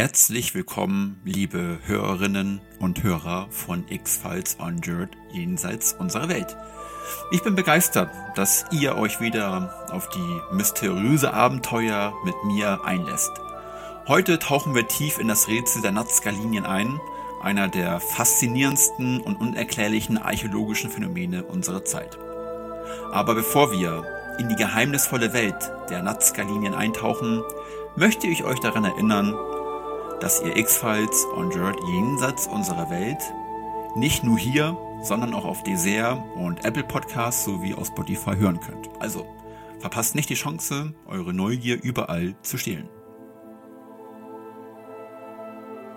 Herzlich willkommen, liebe Hörerinnen und Hörer von X-Files Unjured jenseits unserer Welt. Ich bin begeistert, dass ihr euch wieder auf die mysteriöse Abenteuer mit mir einlässt. Heute tauchen wir tief in das Rätsel der Nazca-Linien ein, einer der faszinierendsten und unerklärlichen archäologischen Phänomene unserer Zeit. Aber bevor wir in die geheimnisvolle Welt der Nazca-Linien eintauchen, möchte ich euch daran erinnern, dass ihr X-Files on Jerd jenseits unserer Welt nicht nur hier, sondern auch auf Dessert und Apple Podcasts sowie auf Spotify hören könnt. Also verpasst nicht die Chance, eure Neugier überall zu stehlen.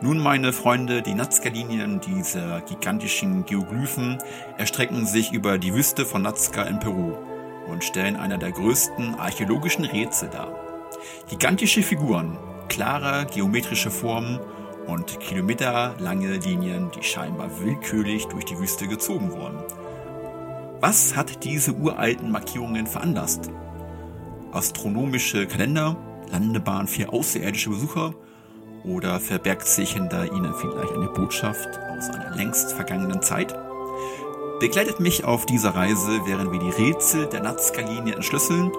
Nun, meine Freunde, die Nazca-Linien dieser gigantischen Geoglyphen erstrecken sich über die Wüste von Nazca in Peru und stellen einer der größten archäologischen Rätsel dar. Gigantische Figuren, klare geometrische Formen und kilometerlange Linien, die scheinbar willkürlich durch die Wüste gezogen wurden. Was hat diese uralten Markierungen veranlasst? Astronomische Kalender, Landebahn für außerirdische Besucher oder verbergt sich hinter ihnen vielleicht eine Botschaft aus einer längst vergangenen Zeit? Begleitet mich auf dieser Reise, während wir die Rätsel der Nazca-Linie entschlüsseln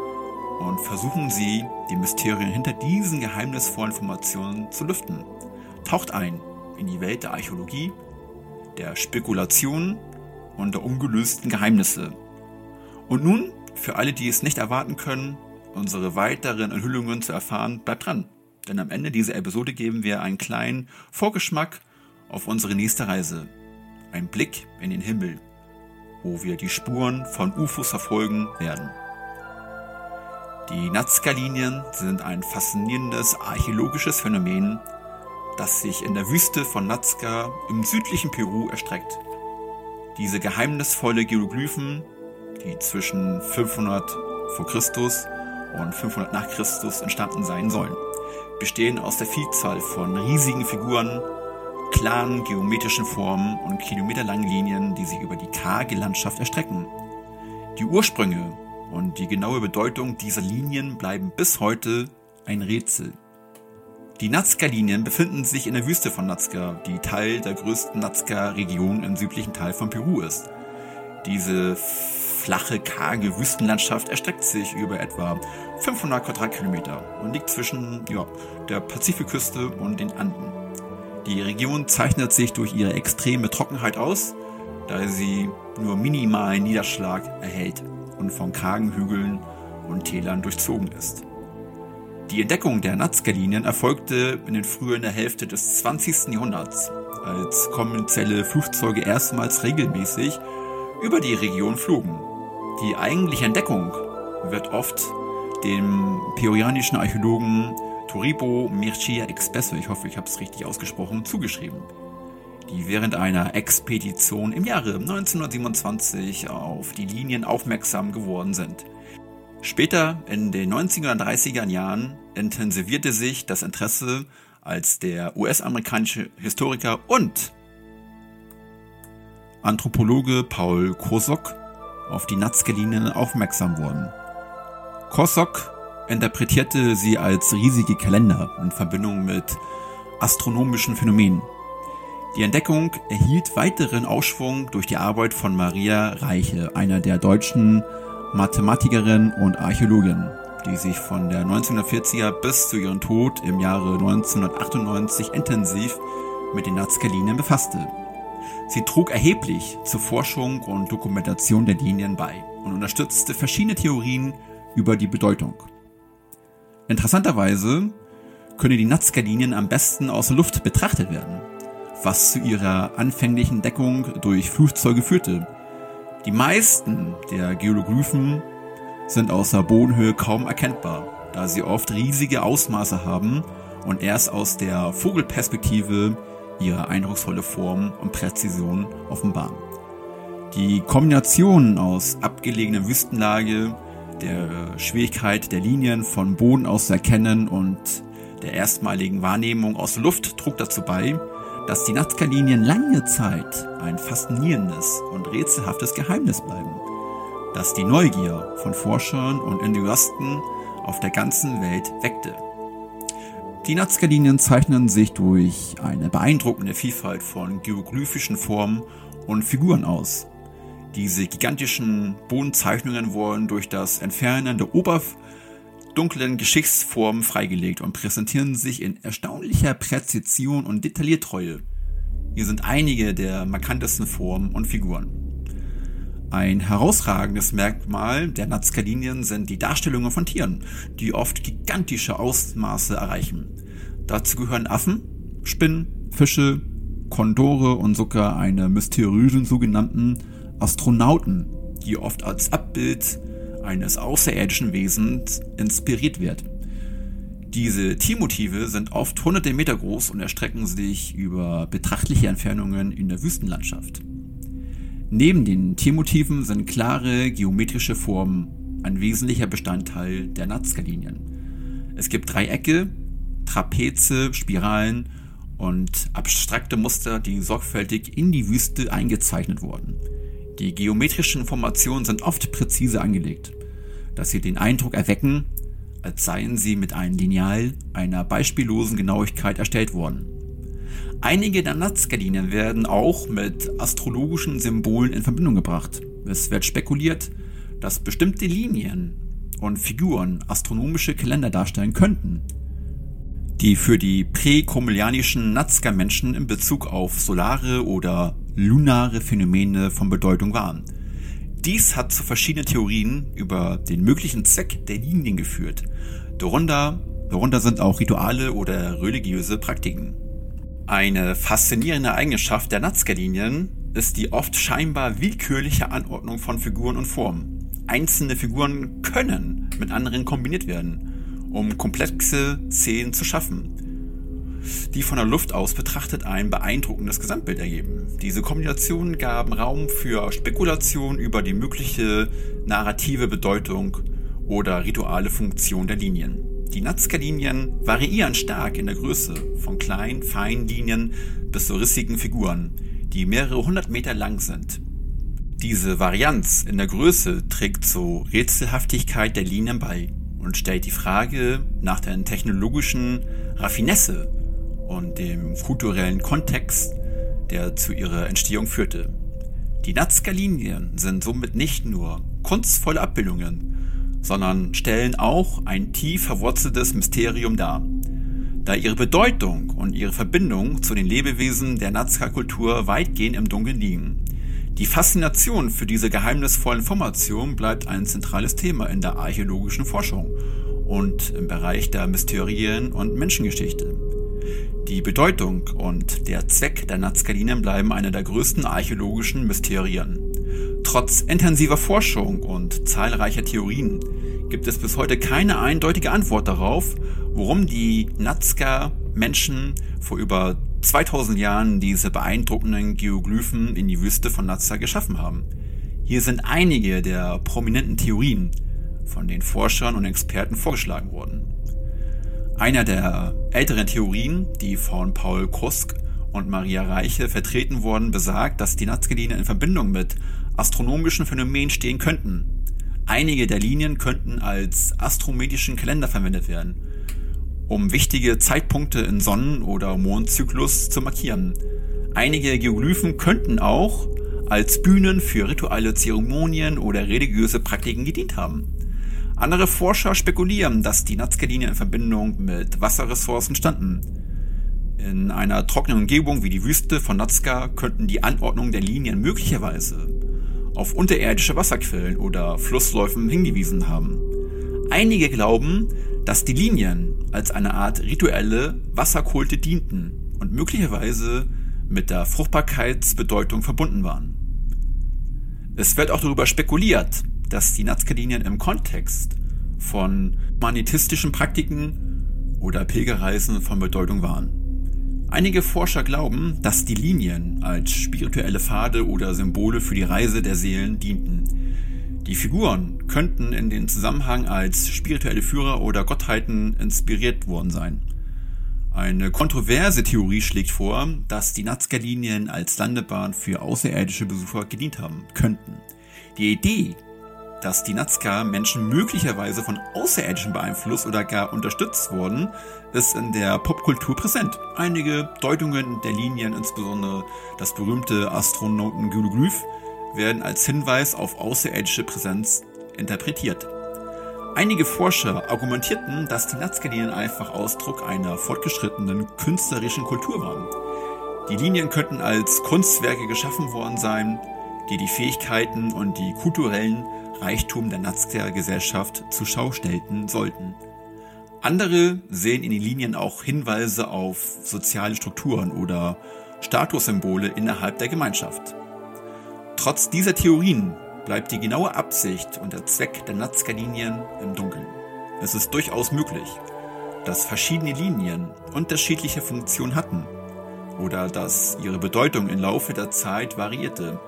und versuchen Sie, die Mysterien hinter diesen geheimnisvollen Formationen zu lüften. Taucht ein in die Welt der Archäologie, der Spekulation und der ungelösten Geheimnisse. Und nun, für alle, die es nicht erwarten können, unsere weiteren Enthüllungen zu erfahren, bleibt dran. Denn am Ende dieser Episode geben wir einen kleinen Vorgeschmack auf unsere nächste Reise. Ein Blick in den Himmel, wo wir die Spuren von UFOs verfolgen werden. Die Nazca-Linien sind ein faszinierendes archäologisches Phänomen, das sich in der Wüste von Nazca im südlichen Peru erstreckt. Diese geheimnisvolle Geoglyphen, die zwischen 500 vor Christus und 500 nach Christus entstanden sein sollen, bestehen aus der Vielzahl von riesigen Figuren, klaren geometrischen Formen und kilometerlangen Linien, die sich über die karge Landschaft erstrecken. Die Ursprünge und die genaue Bedeutung dieser Linien bleiben bis heute ein Rätsel. Die Nazca-Linien befinden sich in der Wüste von Nazca, die Teil der größten Nazca-Region im südlichen Teil von Peru ist. Diese flache, karge Wüstenlandschaft erstreckt sich über etwa 500 Quadratkilometer und liegt zwischen ja, der Pazifikküste und den Anden. Die Region zeichnet sich durch ihre extreme Trockenheit aus, da sie nur minimalen Niederschlag erhält und von kargen Hügeln und Tälern durchzogen ist. Die Entdeckung der Nazca-Linien erfolgte in den frühen der Hälfte des 20. Jahrhunderts, als kommerzielle Flugzeuge erstmals regelmäßig über die Region flogen. Die eigentliche Entdeckung wird oft dem peruanischen Archäologen Turibo Mircea Expresso, ich hoffe, ich habe es richtig ausgesprochen, zugeschrieben die während einer Expedition im Jahre 1927 auf die Linien aufmerksam geworden sind. Später, in den 1930er Jahren, intensivierte sich das Interesse, als der US-amerikanische Historiker und Anthropologe Paul Kosok auf die Nazca-Linien aufmerksam wurden. Kosok interpretierte sie als riesige Kalender in Verbindung mit astronomischen Phänomenen. Die Entdeckung erhielt weiteren Ausschwung durch die Arbeit von Maria Reiche, einer der deutschen Mathematikerin und Archäologin, die sich von der 1940er bis zu ihrem Tod im Jahre 1998 intensiv mit den Nazca-Linien befasste. Sie trug erheblich zur Forschung und Dokumentation der Linien bei und unterstützte verschiedene Theorien über die Bedeutung. Interessanterweise können die Nazca-Linien am besten aus der Luft betrachtet werden was zu ihrer anfänglichen Deckung durch Flugzeuge führte. Die meisten der Geologlyphen sind außer Bodenhöhe kaum erkennbar, da sie oft riesige Ausmaße haben und erst aus der Vogelperspektive ihre eindrucksvolle Form und Präzision offenbaren. Die Kombination aus abgelegener Wüstenlage, der Schwierigkeit der Linien von Boden aus zu erkennen und der erstmaligen Wahrnehmung aus Luft trug dazu bei, dass die Nazca-Linien lange Zeit ein faszinierendes und rätselhaftes Geheimnis bleiben, das die Neugier von Forschern und Enthusiasten auf der ganzen Welt weckte. Die Nazca-Linien zeichnen sich durch eine beeindruckende Vielfalt von geoglyphischen Formen und Figuren aus. Diese gigantischen Bodenzeichnungen wurden durch das Entfernen der oberdunklen Geschichtsformen freigelegt und präsentieren sich in erstaunlicher Präzision und Detailliertreue. Hier sind einige der markantesten Formen und Figuren. Ein herausragendes Merkmal der Nazca-Linien sind die Darstellungen von Tieren, die oft gigantische Ausmaße erreichen. Dazu gehören Affen, Spinnen, Fische, Kondore und sogar eine mysteriösen sogenannten Astronauten, die oft als Abbild eines außerirdischen Wesens inspiriert wird. Diese Tiermotive sind oft hunderte Meter groß und erstrecken sich über betrachtliche Entfernungen in der Wüstenlandschaft. Neben den Tiermotiven sind klare geometrische Formen ein wesentlicher Bestandteil der Nazca-Linien. Es gibt Dreiecke, Trapeze, Spiralen und abstrakte Muster, die sorgfältig in die Wüste eingezeichnet wurden. Die geometrischen Formationen sind oft präzise angelegt, dass sie den Eindruck erwecken, als seien sie mit einem Lineal einer beispiellosen Genauigkeit erstellt worden. Einige der Nazca-Linien werden auch mit astrologischen Symbolen in Verbindung gebracht. Es wird spekuliert, dass bestimmte Linien und Figuren astronomische Kalender darstellen könnten, die für die präkomilianischen Nazca-Menschen in Bezug auf solare oder lunare Phänomene von Bedeutung waren. Dies hat zu verschiedenen Theorien über den möglichen Zweck der Linien geführt. Darunter, darunter sind auch Rituale oder religiöse Praktiken. Eine faszinierende Eigenschaft der Nazca-Linien ist die oft scheinbar willkürliche Anordnung von Figuren und Formen. Einzelne Figuren können mit anderen kombiniert werden, um komplexe Szenen zu schaffen, die von der Luft aus betrachtet ein beeindruckendes Gesamtbild ergeben. Diese Kombinationen gaben Raum für Spekulation über die mögliche narrative Bedeutung oder rituale Funktion der Linien. Die Nazca-Linien variieren stark in der Größe, von kleinen, feinen Linien bis zu rissigen Figuren, die mehrere hundert Meter lang sind. Diese Varianz in der Größe trägt zur Rätselhaftigkeit der Linien bei und stellt die Frage nach der technologischen Raffinesse und dem kulturellen Kontext, der zu ihrer Entstehung führte. Die Nazca-Linien sind somit nicht nur kunstvolle Abbildungen, sondern stellen auch ein tief verwurzeltes Mysterium dar. Da ihre Bedeutung und ihre Verbindung zu den Lebewesen der Nazca-Kultur weitgehend im Dunkeln liegen. Die Faszination für diese geheimnisvollen Formationen bleibt ein zentrales Thema in der archäologischen Forschung und im Bereich der Mysterien und Menschengeschichte. Die Bedeutung und der Zweck der Nazca-Linien bleiben eine der größten archäologischen Mysterien. Trotz intensiver Forschung und zahlreicher Theorien gibt es bis heute keine eindeutige Antwort darauf, warum die Nazca-Menschen vor über 2000 Jahren diese beeindruckenden Geoglyphen in die Wüste von Nazca geschaffen haben. Hier sind einige der prominenten Theorien von den Forschern und Experten vorgeschlagen worden. Einer der älteren Theorien, die von Paul Krusk und Maria Reiche vertreten wurden, besagt, dass die Nazca-Linien in Verbindung mit astronomischen Phänomenen stehen könnten. Einige der Linien könnten als astrometischen Kalender verwendet werden, um wichtige Zeitpunkte in Sonnen- oder Mondzyklus zu markieren. Einige Geoglyphen könnten auch als Bühnen für rituelle Zeremonien oder religiöse Praktiken gedient haben. Andere Forscher spekulieren, dass die Nazca-Linien in Verbindung mit Wasserressourcen standen. In einer trockenen Umgebung wie die Wüste von Nazca könnten die Anordnung der Linien möglicherweise auf unterirdische Wasserquellen oder Flussläufen hingewiesen haben. Einige glauben, dass die Linien als eine Art rituelle Wasserkulte dienten und möglicherweise mit der Fruchtbarkeitsbedeutung verbunden waren. Es wird auch darüber spekuliert, dass die Nazca-Linien im Kontext von humanitistischen Praktiken oder Pilgerreisen von Bedeutung waren. Einige Forscher glauben, dass die Linien als spirituelle Pfade oder Symbole für die Reise der Seelen dienten. Die Figuren könnten in den Zusammenhang als spirituelle Führer oder Gottheiten inspiriert worden sein. Eine kontroverse Theorie schlägt vor, dass die Nazca-Linien als Landebahn für außerirdische Besucher gedient haben könnten. Die Idee, dass die Nazca Menschen möglicherweise von Außerirdischen beeinflusst oder gar unterstützt wurden, ist in der Popkultur präsent. Einige Deutungen der Linien, insbesondere das berühmte Astronauten-Glyph, werden als Hinweis auf außerirdische Präsenz interpretiert. Einige Forscher argumentierten, dass die Nazca-Linien einfach Ausdruck einer fortgeschrittenen künstlerischen Kultur waren. Die Linien könnten als Kunstwerke geschaffen worden sein, die die Fähigkeiten und die kulturellen Reichtum der Nazca-Gesellschaft zur Schau stellten sollten. Andere sehen in den Linien auch Hinweise auf soziale Strukturen oder Statussymbole innerhalb der Gemeinschaft. Trotz dieser Theorien bleibt die genaue Absicht und der Zweck der Nazca-Linien im Dunkeln. Es ist durchaus möglich, dass verschiedene Linien unterschiedliche Funktionen hatten oder dass ihre Bedeutung im Laufe der Zeit variierte.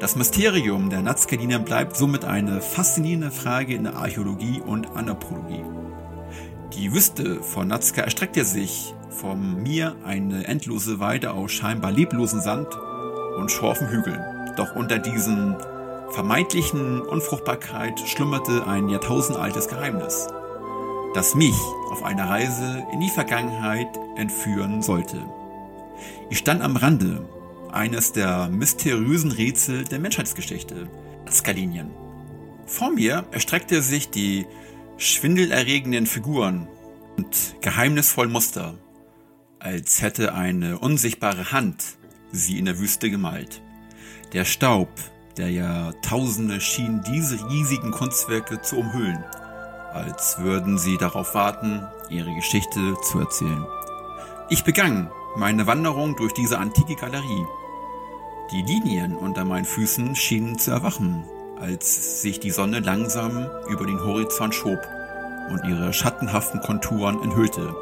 Das Mysterium der Nazca-Linien bleibt somit eine faszinierende Frage in der Archäologie und Anthropologie. Die Wüste von Nazca erstreckte sich vom Mir eine endlose Weide aus scheinbar leblosen Sand und schorfen Hügeln. Doch unter diesen vermeintlichen Unfruchtbarkeit schlummerte ein jahrtausendaltes Geheimnis, das mich auf einer Reise in die Vergangenheit entführen sollte. Ich stand am Rande eines der mysteriösen Rätsel der Menschheitsgeschichte, Skalinien. Vor mir erstreckte sich die schwindelerregenden Figuren und geheimnisvollen Muster, als hätte eine unsichtbare Hand sie in der Wüste gemalt. Der Staub der Jahrtausende schien diese riesigen Kunstwerke zu umhüllen, als würden sie darauf warten, ihre Geschichte zu erzählen. Ich begann meine Wanderung durch diese antike Galerie. Die Linien unter meinen Füßen schienen zu erwachen, als sich die Sonne langsam über den Horizont schob und ihre schattenhaften Konturen enthüllte.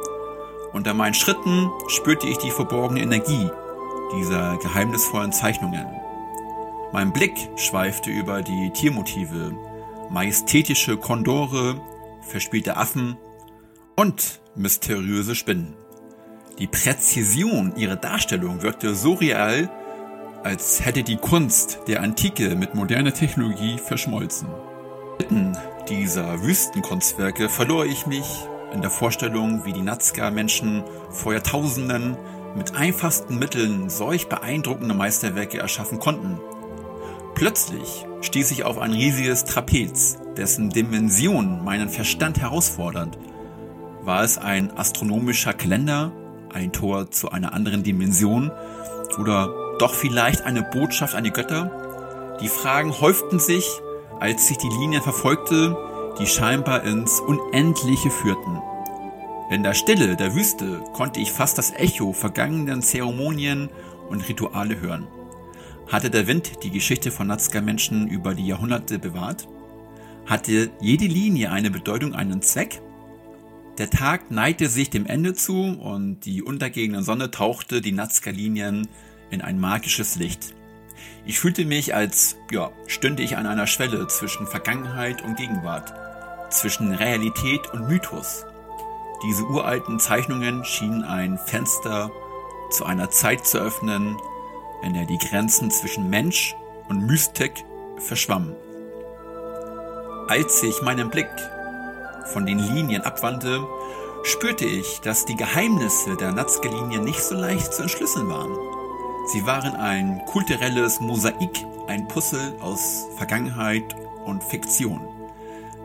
Unter meinen Schritten spürte ich die verborgene Energie dieser geheimnisvollen Zeichnungen. Mein Blick schweifte über die Tiermotive, majestätische Kondore, verspielte Affen und mysteriöse Spinnen. Die Präzision ihrer Darstellung wirkte so real, als hätte die Kunst der Antike mit moderner Technologie verschmolzen. Mitten dieser Wüstenkunstwerke verlor ich mich in der Vorstellung, wie die Nazca-Menschen vor Jahrtausenden mit einfachsten Mitteln solch beeindruckende Meisterwerke erschaffen konnten. Plötzlich stieß ich auf ein riesiges Trapez, dessen Dimension meinen Verstand herausfordert. War es ein astronomischer Kalender, ein Tor zu einer anderen Dimension oder doch vielleicht eine Botschaft an die Götter? Die Fragen häuften sich, als ich die Linien verfolgte, die scheinbar ins Unendliche führten. In der Stille der Wüste konnte ich fast das Echo vergangenen Zeremonien und Rituale hören. Hatte der Wind die Geschichte von Nazca-Menschen über die Jahrhunderte bewahrt? Hatte jede Linie eine Bedeutung, einen Zweck? Der Tag neigte sich dem Ende zu und die untergehende Sonne tauchte die Nazca-Linien in ein magisches Licht. Ich fühlte mich, als ja, stünde ich an einer Schwelle zwischen Vergangenheit und Gegenwart, zwischen Realität und Mythos. Diese uralten Zeichnungen schienen ein Fenster zu einer Zeit zu öffnen, in der die Grenzen zwischen Mensch und Mystik verschwammen. Als ich meinen Blick von den Linien abwandte, spürte ich, dass die Geheimnisse der Nazca-Linie nicht so leicht zu entschlüsseln waren. Sie waren ein kulturelles Mosaik, ein Puzzle aus Vergangenheit und Fiktion,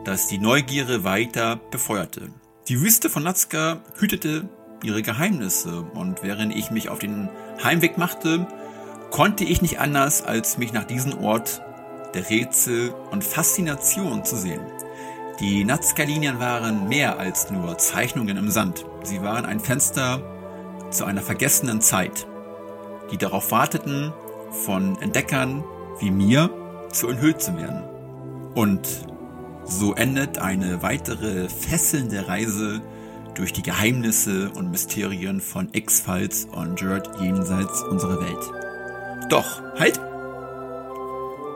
das die Neugierde weiter befeuerte. Die Wüste von Nazca hütete ihre Geheimnisse und während ich mich auf den Heimweg machte, konnte ich nicht anders, als mich nach diesem Ort der Rätsel und Faszination zu sehen. Die Nazca-Linien waren mehr als nur Zeichnungen im Sand. Sie waren ein Fenster zu einer vergessenen Zeit, die darauf warteten, von Entdeckern wie mir zu enthüllt zu werden. Und so endet eine weitere fesselnde Reise durch die Geheimnisse und Mysterien von X-Files und Jared jenseits unserer Welt. Doch, halt!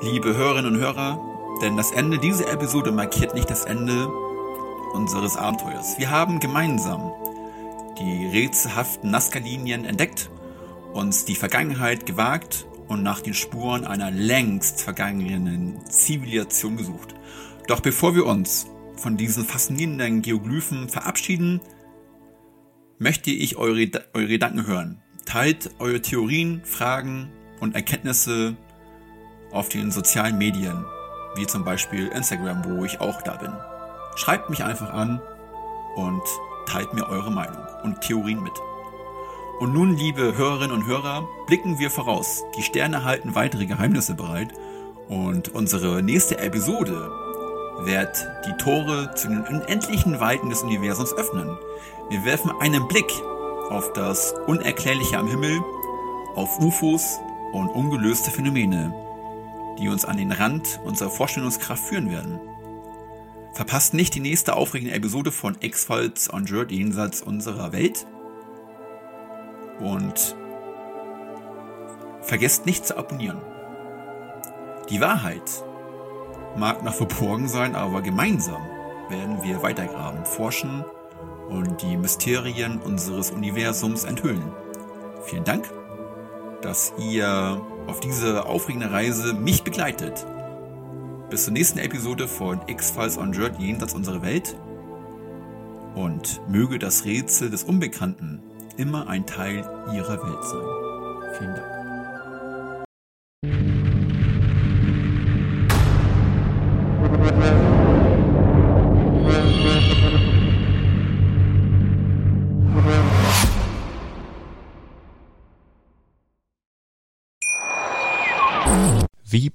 Liebe Hörerinnen und Hörer, denn das Ende dieser Episode markiert nicht das Ende unseres Abenteuers. Wir haben gemeinsam die rätselhaften Nazca-Linien entdeckt, uns die Vergangenheit gewagt und nach den Spuren einer längst vergangenen Zivilisation gesucht. Doch bevor wir uns von diesen faszinierenden Geoglyphen verabschieden, möchte ich eure, eure Gedanken hören. Teilt eure Theorien, Fragen und Erkenntnisse auf den sozialen Medien, wie zum Beispiel Instagram, wo ich auch da bin. Schreibt mich einfach an und teilt mir eure Meinung und Theorien mit. Und nun, liebe Hörerinnen und Hörer, blicken wir voraus. Die Sterne halten weitere Geheimnisse bereit und unsere nächste Episode wird die Tore zu den unendlichen Weiten des Universums öffnen. Wir werfen einen Blick auf das Unerklärliche am Himmel, auf UFOs und ungelöste Phänomene, die uns an den Rand unserer Vorstellungskraft führen werden. Verpasst nicht die nächste aufregende Episode von X-Files on Jerd jenseits unserer Welt. Und vergesst nicht zu abonnieren. Die Wahrheit mag noch verborgen sein, aber gemeinsam werden wir weitergraben, forschen und die Mysterien unseres Universums enthüllen. Vielen Dank, dass ihr auf diese aufregende Reise mich begleitet. Bis zur nächsten Episode von X-Files on Jerd jenseits unserer Welt. Und möge das Rätsel des Unbekannten immer ein Teil ihrer Welt sein. Vielen Dank.